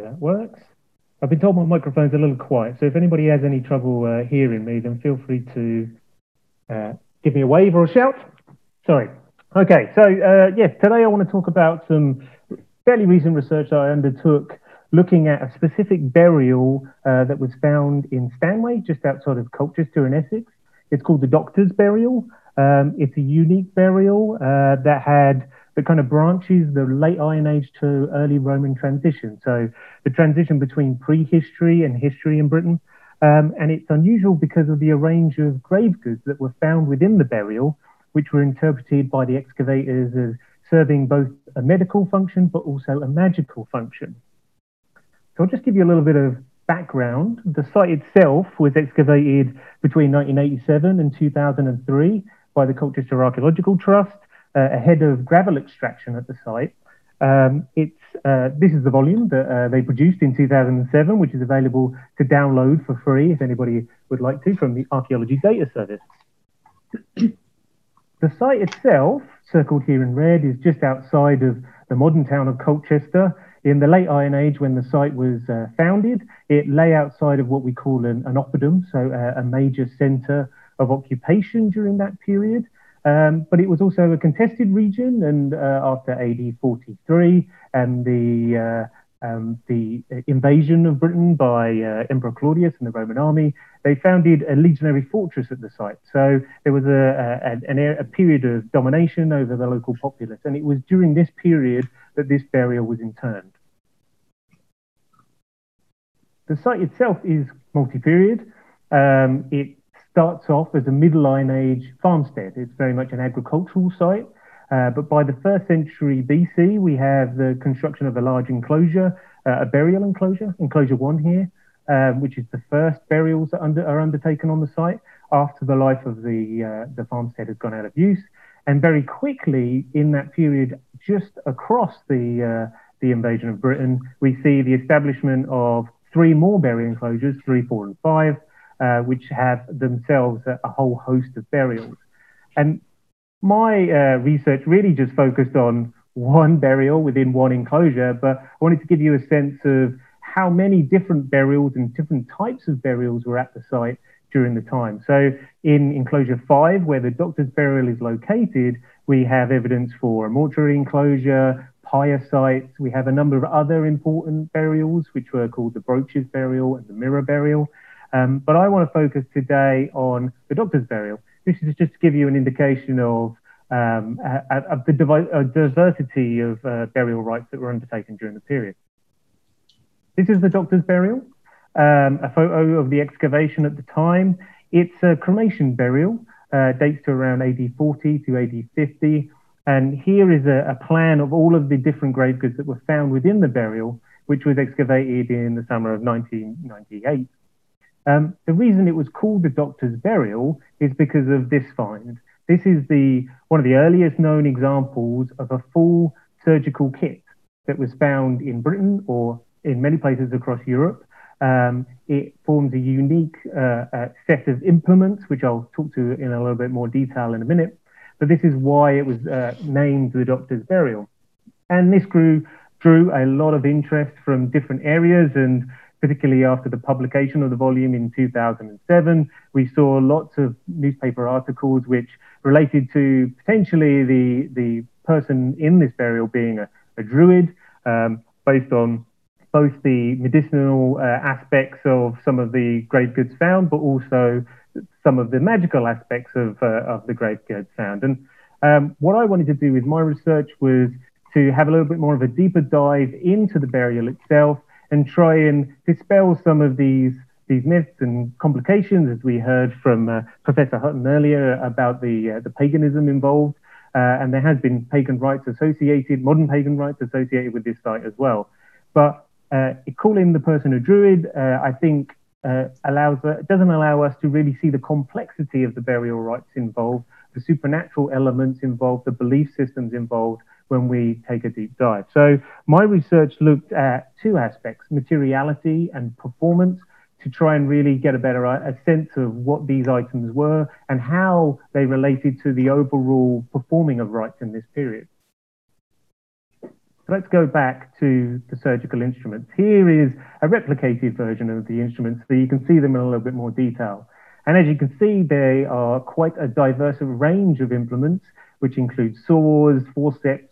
That works. I've been told my microphone's a little quiet, so if anybody has any trouble uh, hearing me, then feel free to uh, give me a wave or a shout. Sorry. Okay, so uh, yes, today I want to talk about some fairly recent research that I undertook looking at a specific burial uh, that was found in Stanway, just outside of Colchester in Essex. It's called the Doctor's Burial. Um, it's a unique burial uh, that had that kind of branches the late Iron Age to early Roman transition. So the transition between prehistory and history in Britain. Um, and it's unusual because of the range of grave goods that were found within the burial, which were interpreted by the excavators as serving both a medical function but also a magical function. So I'll just give you a little bit of background. The site itself was excavated between 1987 and 2003 by the Colchester Archaeological Trust ahead of gravel extraction at the site. Um, it's uh, this is the volume that uh, they produced in 2007, which is available to download for free if anybody would like to from the Archaeology Data Service. the site itself, circled here in red, is just outside of the modern town of Colchester. In the late Iron Age, when the site was uh, founded, it lay outside of what we call an, an oppidum, so uh, a major centre of occupation during that period. Um, but it was also a contested region, and uh, after AD 43 and the uh, um, the invasion of Britain by uh, Emperor Claudius and the Roman army, they founded a legionary fortress at the site. So there was a, a, a, period of domination over the local populace, and it was during this period that this burial was interned. The site itself is multi-period. Um, it starts off as a Middle Iron Age farmstead. It's very much an agricultural site. Uh, but by the first century BC, we have the construction of a large enclosure, uh, a burial enclosure, enclosure one here, um, which is the first burials that under, are undertaken on the site after the life of the, uh, the farmstead has gone out of use. And very quickly in that period, just across the, uh, the invasion of Britain, we see the establishment of three more burial enclosures, three, four, and five, uh, which have themselves a, a, whole host of burials. And my uh, research really just focused on one burial within one enclosure, but I wanted to give you a sense of how many different burials and different types of burials were at the site during the time. So in enclosure five, where the doctor's burial is located, we have evidence for a mortuary enclosure, pyre sites. We have a number of other important burials, which were called the Brooches burial and the Mirror burial. Um, but I want to focus today on the doctor's burial. This is just to give you an indication of, um, uh, of the uh, diversity of uh, burial rites that were undertaken during the period. This is the doctor's burial, um, a photo of the excavation at the time. It's a cremation burial, uh, dates to around AD 40 to AD 50. And here is a, a plan of all of the different grave goods that were found within the burial, which was excavated in the summer of 1998. Um, the reason it was called the Doctor's Burial is because of this find. This is the one of the earliest known examples of a full surgical kit that was found in Britain or in many places across Europe. Um, it forms a unique uh, uh, set of implements, which I'll talk to in a little bit more detail in a minute. But this is why it was uh, named the Doctor's Burial. And this grew, drew a lot of interest from different areas and particularly after the publication of the volume in 2007. We saw lots of newspaper articles which related to potentially the, the person in this burial being a, a druid, um, based on both the medicinal uh, aspects of some of the grave goods found, but also some of the magical aspects of, uh, of the grave goods found. And um, what I wanted to do with my research was to have a little bit more of a deeper dive into the burial itself and try and dispel some of these these myths and complications, as we heard from uh, Professor Hutton earlier about the uh, the paganism involved. Uh, and there has been pagan rites associated, modern pagan rites associated with this site as well. But uh, calling the person a druid, uh, I think, uh, allows doesn't allow us to really see the complexity of the burial rites involved, the supernatural elements involved, the belief systems involved, when we take a deep dive. So my research looked at two aspects, materiality and performance, to try and really get a better uh, a sense of what these items were and how they related to the overall performing of rites in this period. Let's go back to the surgical instruments. Here is a replicated version of the instruments so you can see them in a little bit more detail. And as you can see, they are quite a diverse range of implements, which include saws, forceps,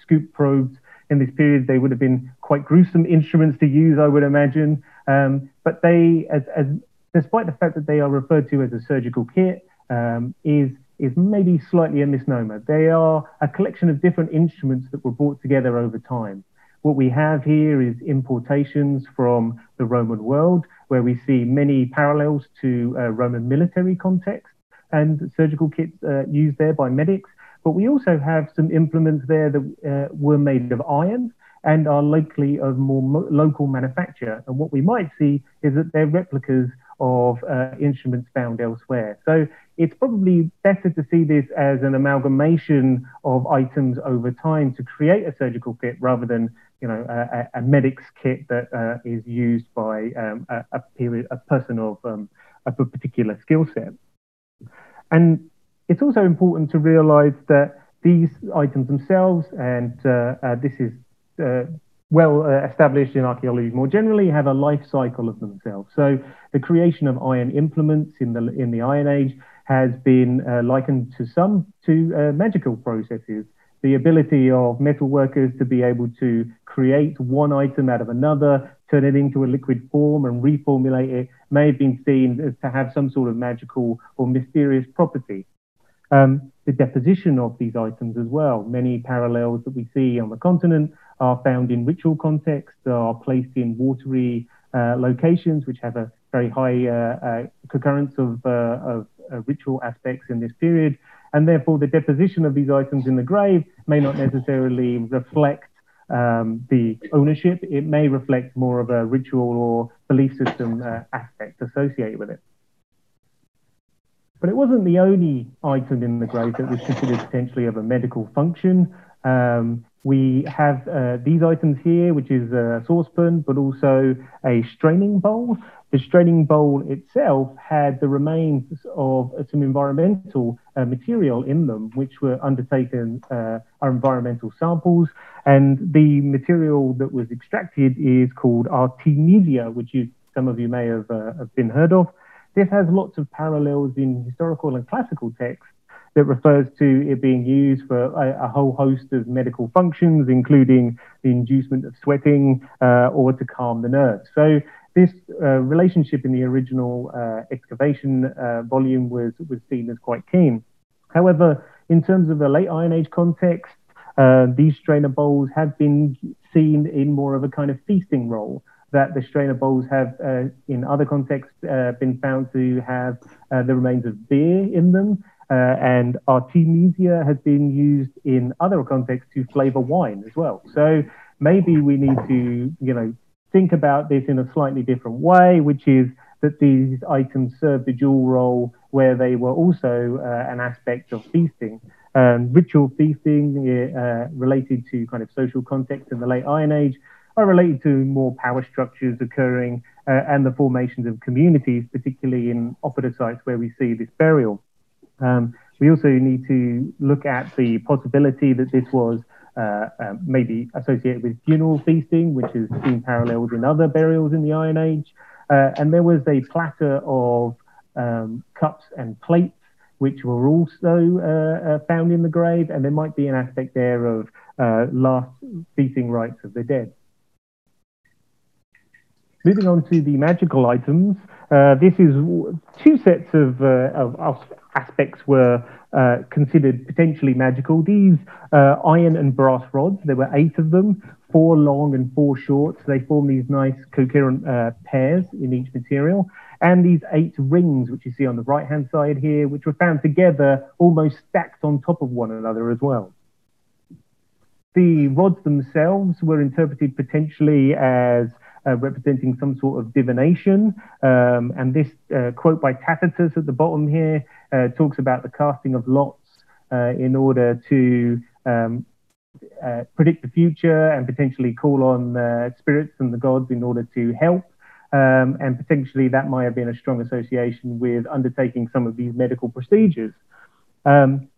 scoop probes. In this period, they would have been quite gruesome instruments to use, I would imagine. Um, but they, as, as, despite the fact that they are referred to as a surgical kit, um, is is maybe slightly a misnomer. They are a collection of different instruments that were brought together over time. What we have here is importations from the Roman world, where we see many parallels to uh, Roman military context and surgical kits uh, used there by medics. But we also have some implements there that uh, were made of iron and are likely of more mo- local manufacture. And what we might see is that they're replicas of uh, instruments found elsewhere. So it's probably better to see this as an amalgamation of items over time to create a surgical kit rather than you know a, a medic's kit that uh, is used by um, a, a, period a person of, um, a particular skill set. And it's also important to realize that these items themselves, and uh, uh, this is uh, well uh, established in archaeology more generally, have a life cycle of themselves. So the creation of iron implements in the in the Iron Age has been uh, likened to some to uh, magical processes. The ability of metal workers to be able to create one item out of another, turn it into a liquid form, and reformulate it may have been seen as to have some sort of magical or mysterious property. Um, the deposition of these items as well. Many parallels that we see on the continent are found in ritual contexts, are placed in watery uh, locations, which have a very high uh, uh, concurrence of, uh, of uh, ritual aspects in this period. And therefore, the deposition of these items in the grave may not necessarily reflect um, the ownership. It may reflect more of a ritual or belief system uh, aspect associated with it. But it wasn't the only item in the grave that was considered potentially of a medical function. Um, we have uh, these items here, which is a saucepan, but also a straining bowl. The straining bowl itself had the remains of some environmental uh, material in them, which were undertaken, uh, environmental samples. And the material that was extracted is called artemisia, which you, some of you may have, uh, have been heard of. This has lots of parallels in historical and classical texts that refers to it being used for a, a whole host of medical functions, including the inducement of sweating uh, or to calm the nerves. So this uh, relationship in the original uh, excavation uh, volume was, was seen as quite keen. However, in terms of the late Iron Age context, uh, these strainer bowls have been seen in more of a kind of feasting role that the strainer bowls have, uh, in other contexts, uh, been found to have uh, the remains of beer in them. Uh, and artemisia has been used in other contexts to flavor wine as well. So maybe we need to, you know, think about this in a slightly different way, which is that these items served a dual role where they were also uh, an aspect of feasting. Um, ritual feasting uh, related to kind of social context in the late Iron Age are related to more power structures occurring uh, and the formations of communities, particularly in operative sites where we see this burial. Um, we also need to look at the possibility that this was uh, uh, maybe associated with funeral feasting, which has seen parallels in other burials in the Iron Age. Uh, and there was a platter of um, cups and plates, which were also uh, uh, found in the grave, and there might be an aspect there of uh, last feasting rites of the dead. Moving on to the magical items, uh, this is two sets of, uh, of aspects were uh, considered potentially magical. These uh, iron and brass rods, there were eight of them, four long and four short. So they form these nice coherent uh, pairs in each material. And these eight rings, which you see on the right hand side here, which were found together almost stacked on top of one another as well. The rods themselves were interpreted potentially as uh, representing some sort of divination. Um, and this uh, quote by Tacitus at the bottom here uh, talks about the casting of lots uh, in order to um, uh, predict the future and potentially call on spirits and the gods in order to help. Um, and potentially that might have been a strong association with undertaking some of these medical procedures. Um,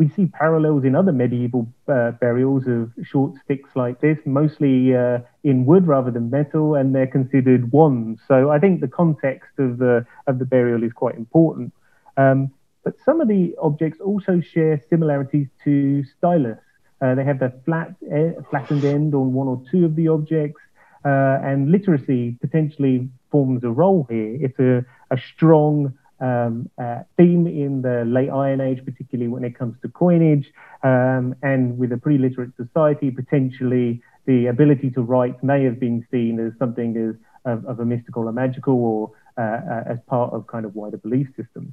we see parallels in other medieval uh, burials of short sticks like this, mostly uh, in wood rather than metal, and they're considered wands. So I think the context of the of the burial is quite important. Um, but some of the objects also share similarities to stylus. Uh, they have the flat, uh, flattened end on one or two of the objects, uh, and literacy potentially forms a role here. It's a, a strong um, uh, theme in the late Iron Age, particularly when it comes to coinage, um, and with a pre-literate society, potentially the ability to write may have been seen as something as of, of a mystical or magical, or uh, uh, as part of kind of wider belief systems.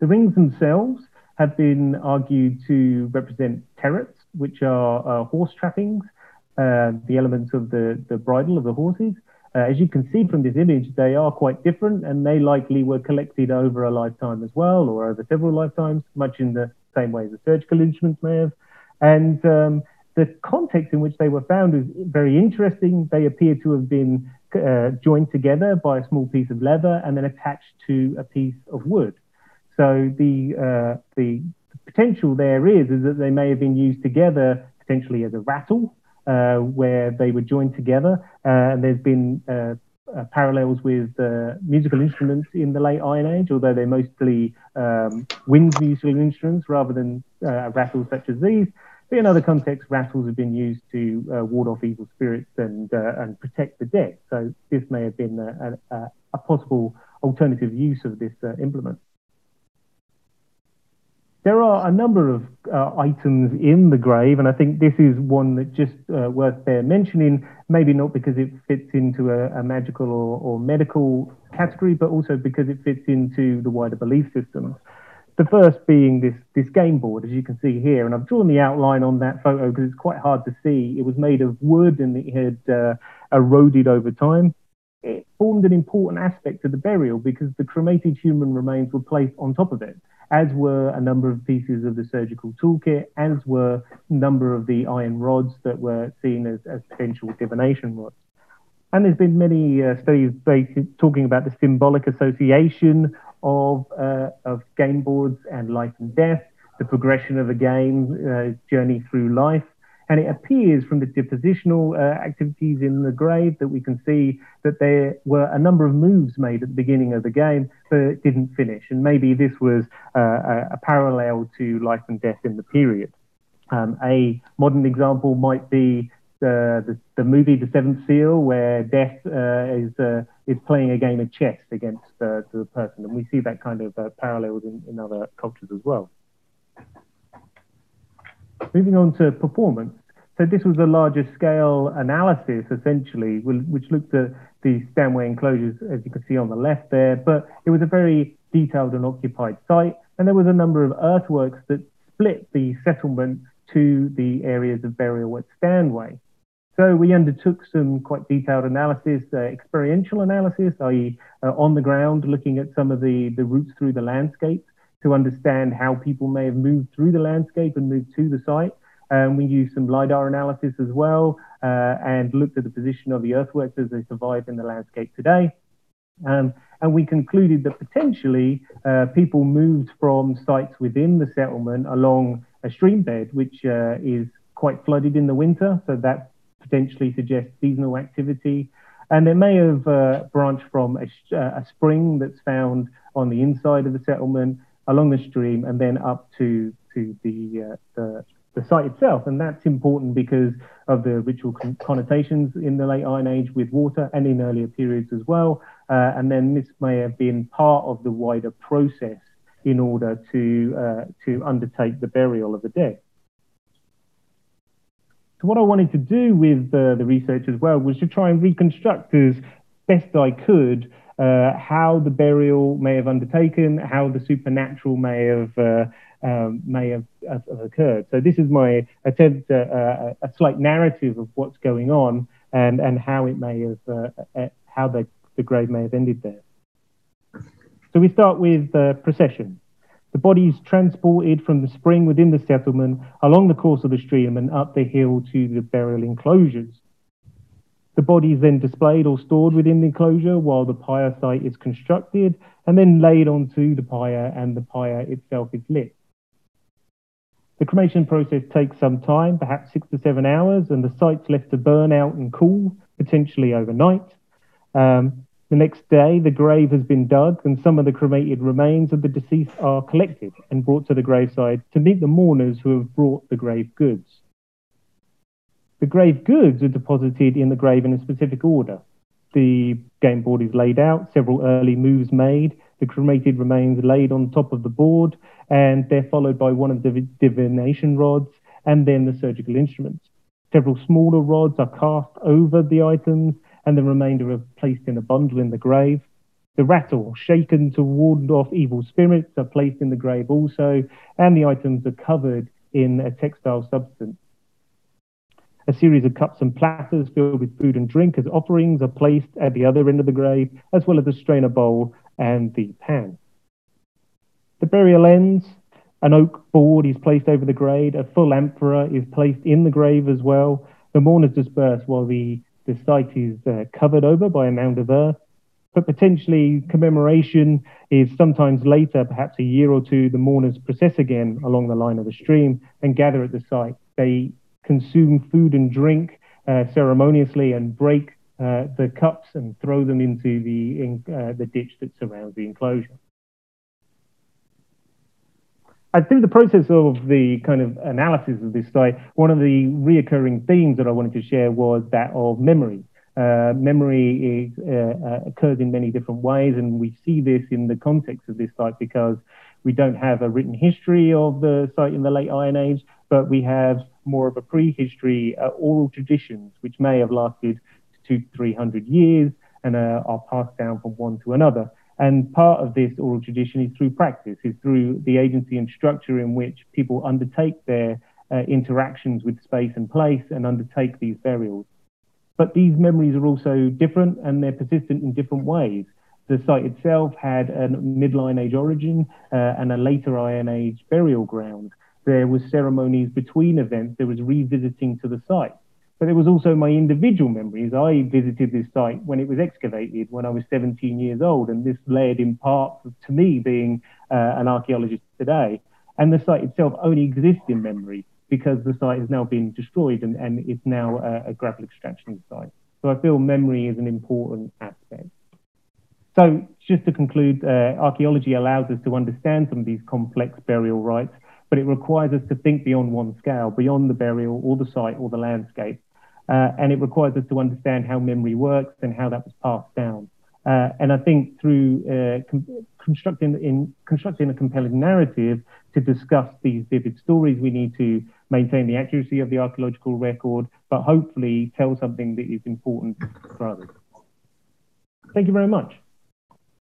The rings themselves have been argued to represent terrets, which are uh, horse trappings, uh, the elements of the, the bridle of the horses. Uh, as you can see from this image, they are quite different and they likely were collected over a lifetime as well, or over several lifetimes, much in the same way as the surgical instruments may have. And um, the context in which they were found is very interesting. They appear to have been uh, joined together by a small piece of leather and then attached to a piece of wood. So the uh, the potential there is is that they may have been used together potentially as a rattle, uh, where they were joined together. Uh, and there's been uh, uh, parallels with musical instruments in the late Iron Age, although they're mostly um, wind musical instruments rather than rattles such as these. But in other contexts, rattles have been used to ward off evil spirits and and protect the dead. So this may have been a, a, a possible alternative use of this implement. There are a number of uh, items in the grave, and I think this is one that just uh, worth there mentioning. Maybe not because it fits into a, a magical or, or, medical category, but also because it fits into the wider belief systems. The first being this this game board, as you can see here, and I've drawn the outline on that photo because it's quite hard to see. It was made of wood and it had uh, eroded over time it formed an important aspect of the burial because the cremated human remains were placed on top of it as were a number of pieces of the surgical toolkit, as were a number of the iron rods that were seen as, as potential divination rods. And there's been many uh, studies talking about the symbolic association of, uh, of game boards and life and death, the progression of a game uh, journey through life, and it appears from the depositional uh, activities in the grave that we can see that there were a number of moves made at the beginning of the game, but it didn't finish. And maybe this was uh, a, a, parallel to life and death in the period. Um, a modern example might be the, the, the, movie The Seventh Seal, where death uh, is, uh, is playing a game of chess against uh, the person. And we see that kind of uh, parallels in, in other cultures as well. Moving on to performance. So this was a larger scale analysis, essentially, which looked at the Stanway enclosures, as you can see on the left there, but it was a very detailed and occupied site, and there was a number of earthworks that split the settlement to the areas of burial at Stanway. So we undertook some quite detailed analysis, uh, experiential analysis, i.e. Uh, on the ground, looking at some of the, the routes through the landscape to understand how people may have moved through the landscape and moved to the site. Um, we used some LiDAR analysis as well uh, and looked at the position of the earthworks as they survive in the landscape today. Um, and we concluded that potentially uh, people moved from sites within the settlement along a stream bed, which uh, is quite flooded in the winter. So that potentially suggests seasonal activity. And it may have uh, branched from a, uh, a spring that's found on the inside of the settlement along the stream and then up to to the uh, the, the site itself. And that's important because of the ritual con- connotations in the late Iron Age with water and in earlier periods as well. Uh, and then this may have been part of the wider process in order to uh, to undertake the burial of the dead. So what I wanted to do with the research as well was to try and reconstruct as best I could uh, how the burial may have undertaken, how the supernatural may have uh, um, may have, have, occurred. So this is my attempt at uh, a slight narrative of what's going on and and how it may have uh, uh, how the the grave may have ended there. So we start with the procession. The body is transported from the spring within the settlement along the course of the stream and up the hill to the burial enclosures. The body is then displayed or stored within the enclosure while the pyre site is constructed and then laid onto the pyre and the pyre itself is lit. The cremation process takes some time, perhaps six to seven hours, and the site's left to burn out and cool, potentially overnight. Um, the next day, the grave has been dug, and some of the cremated remains of the deceased are collected and brought to the graveside to meet the mourners who have brought the grave goods. The grave goods are deposited in the grave in a specific order. The game board is laid out, several early moves made, the cremated remains laid on top of the board, and they're followed by one of the divination rods and then the surgical instruments. Several smaller rods are cast over the items, and the remainder are placed in a bundle in the grave. The rattle, shaken to ward off evil spirits, are placed in the grave also, and the items are covered in a textile substance. A series of cups and platters filled with food and drink as offerings are placed at the other end of the grave, as well as the strainer bowl and the pan. The burial ends. An oak board is placed over the grave. A full amphora is placed in the grave as well. The mourners disperse while the, the site is uh, covered over by a mound of earth. But potentially, commemoration is sometimes later, perhaps a year or two, the mourners process again along the line of the stream and gather at the site. They consume food and drink uh, ceremoniously and break uh, the cups and throw them into the, in, uh, the ditch that surrounds the enclosure. And through the process of the kind of analysis of this site, one of the reoccurring themes that I wanted to share was that of memory. Uh, memory is, uh, uh, occurs in many different ways, and we see this in the context of this site because we don't have a written history of the site in the late Iron Age, but we have more of a prehistory uh, oral traditions, which may have lasted two, three hundred years and uh, are passed down from one to another. And part of this oral tradition is through practice, is through the agency and structure in which people undertake their uh, interactions with space and place and undertake these burials. But these memories are also different and they're persistent in different ways. The site itself had a Mid Iron Age origin uh, and a later Iron Age burial ground. There was ceremonies between events. There was revisiting to the site. But there was also my individual memories. I visited this site when it was excavated when I was 17 years old, and this led in part to me being uh, an archaeologist today. And the site itself only exists in memory because the site has now been destroyed and, and it's now a, a gravel extraction site. So I feel memory is an important aspect. So just to conclude, uh, archaeology allows us to understand some of these complex burial rites but it requires us to think beyond one scale, beyond the burial or the site or the landscape. Uh, and it requires us to understand how memory works and how that was passed down. Uh, and I think through uh, com- constructing, in, constructing a compelling narrative to discuss these vivid stories, we need to maintain the accuracy of the archaeological record, but hopefully tell something that is important for others. Thank you very much.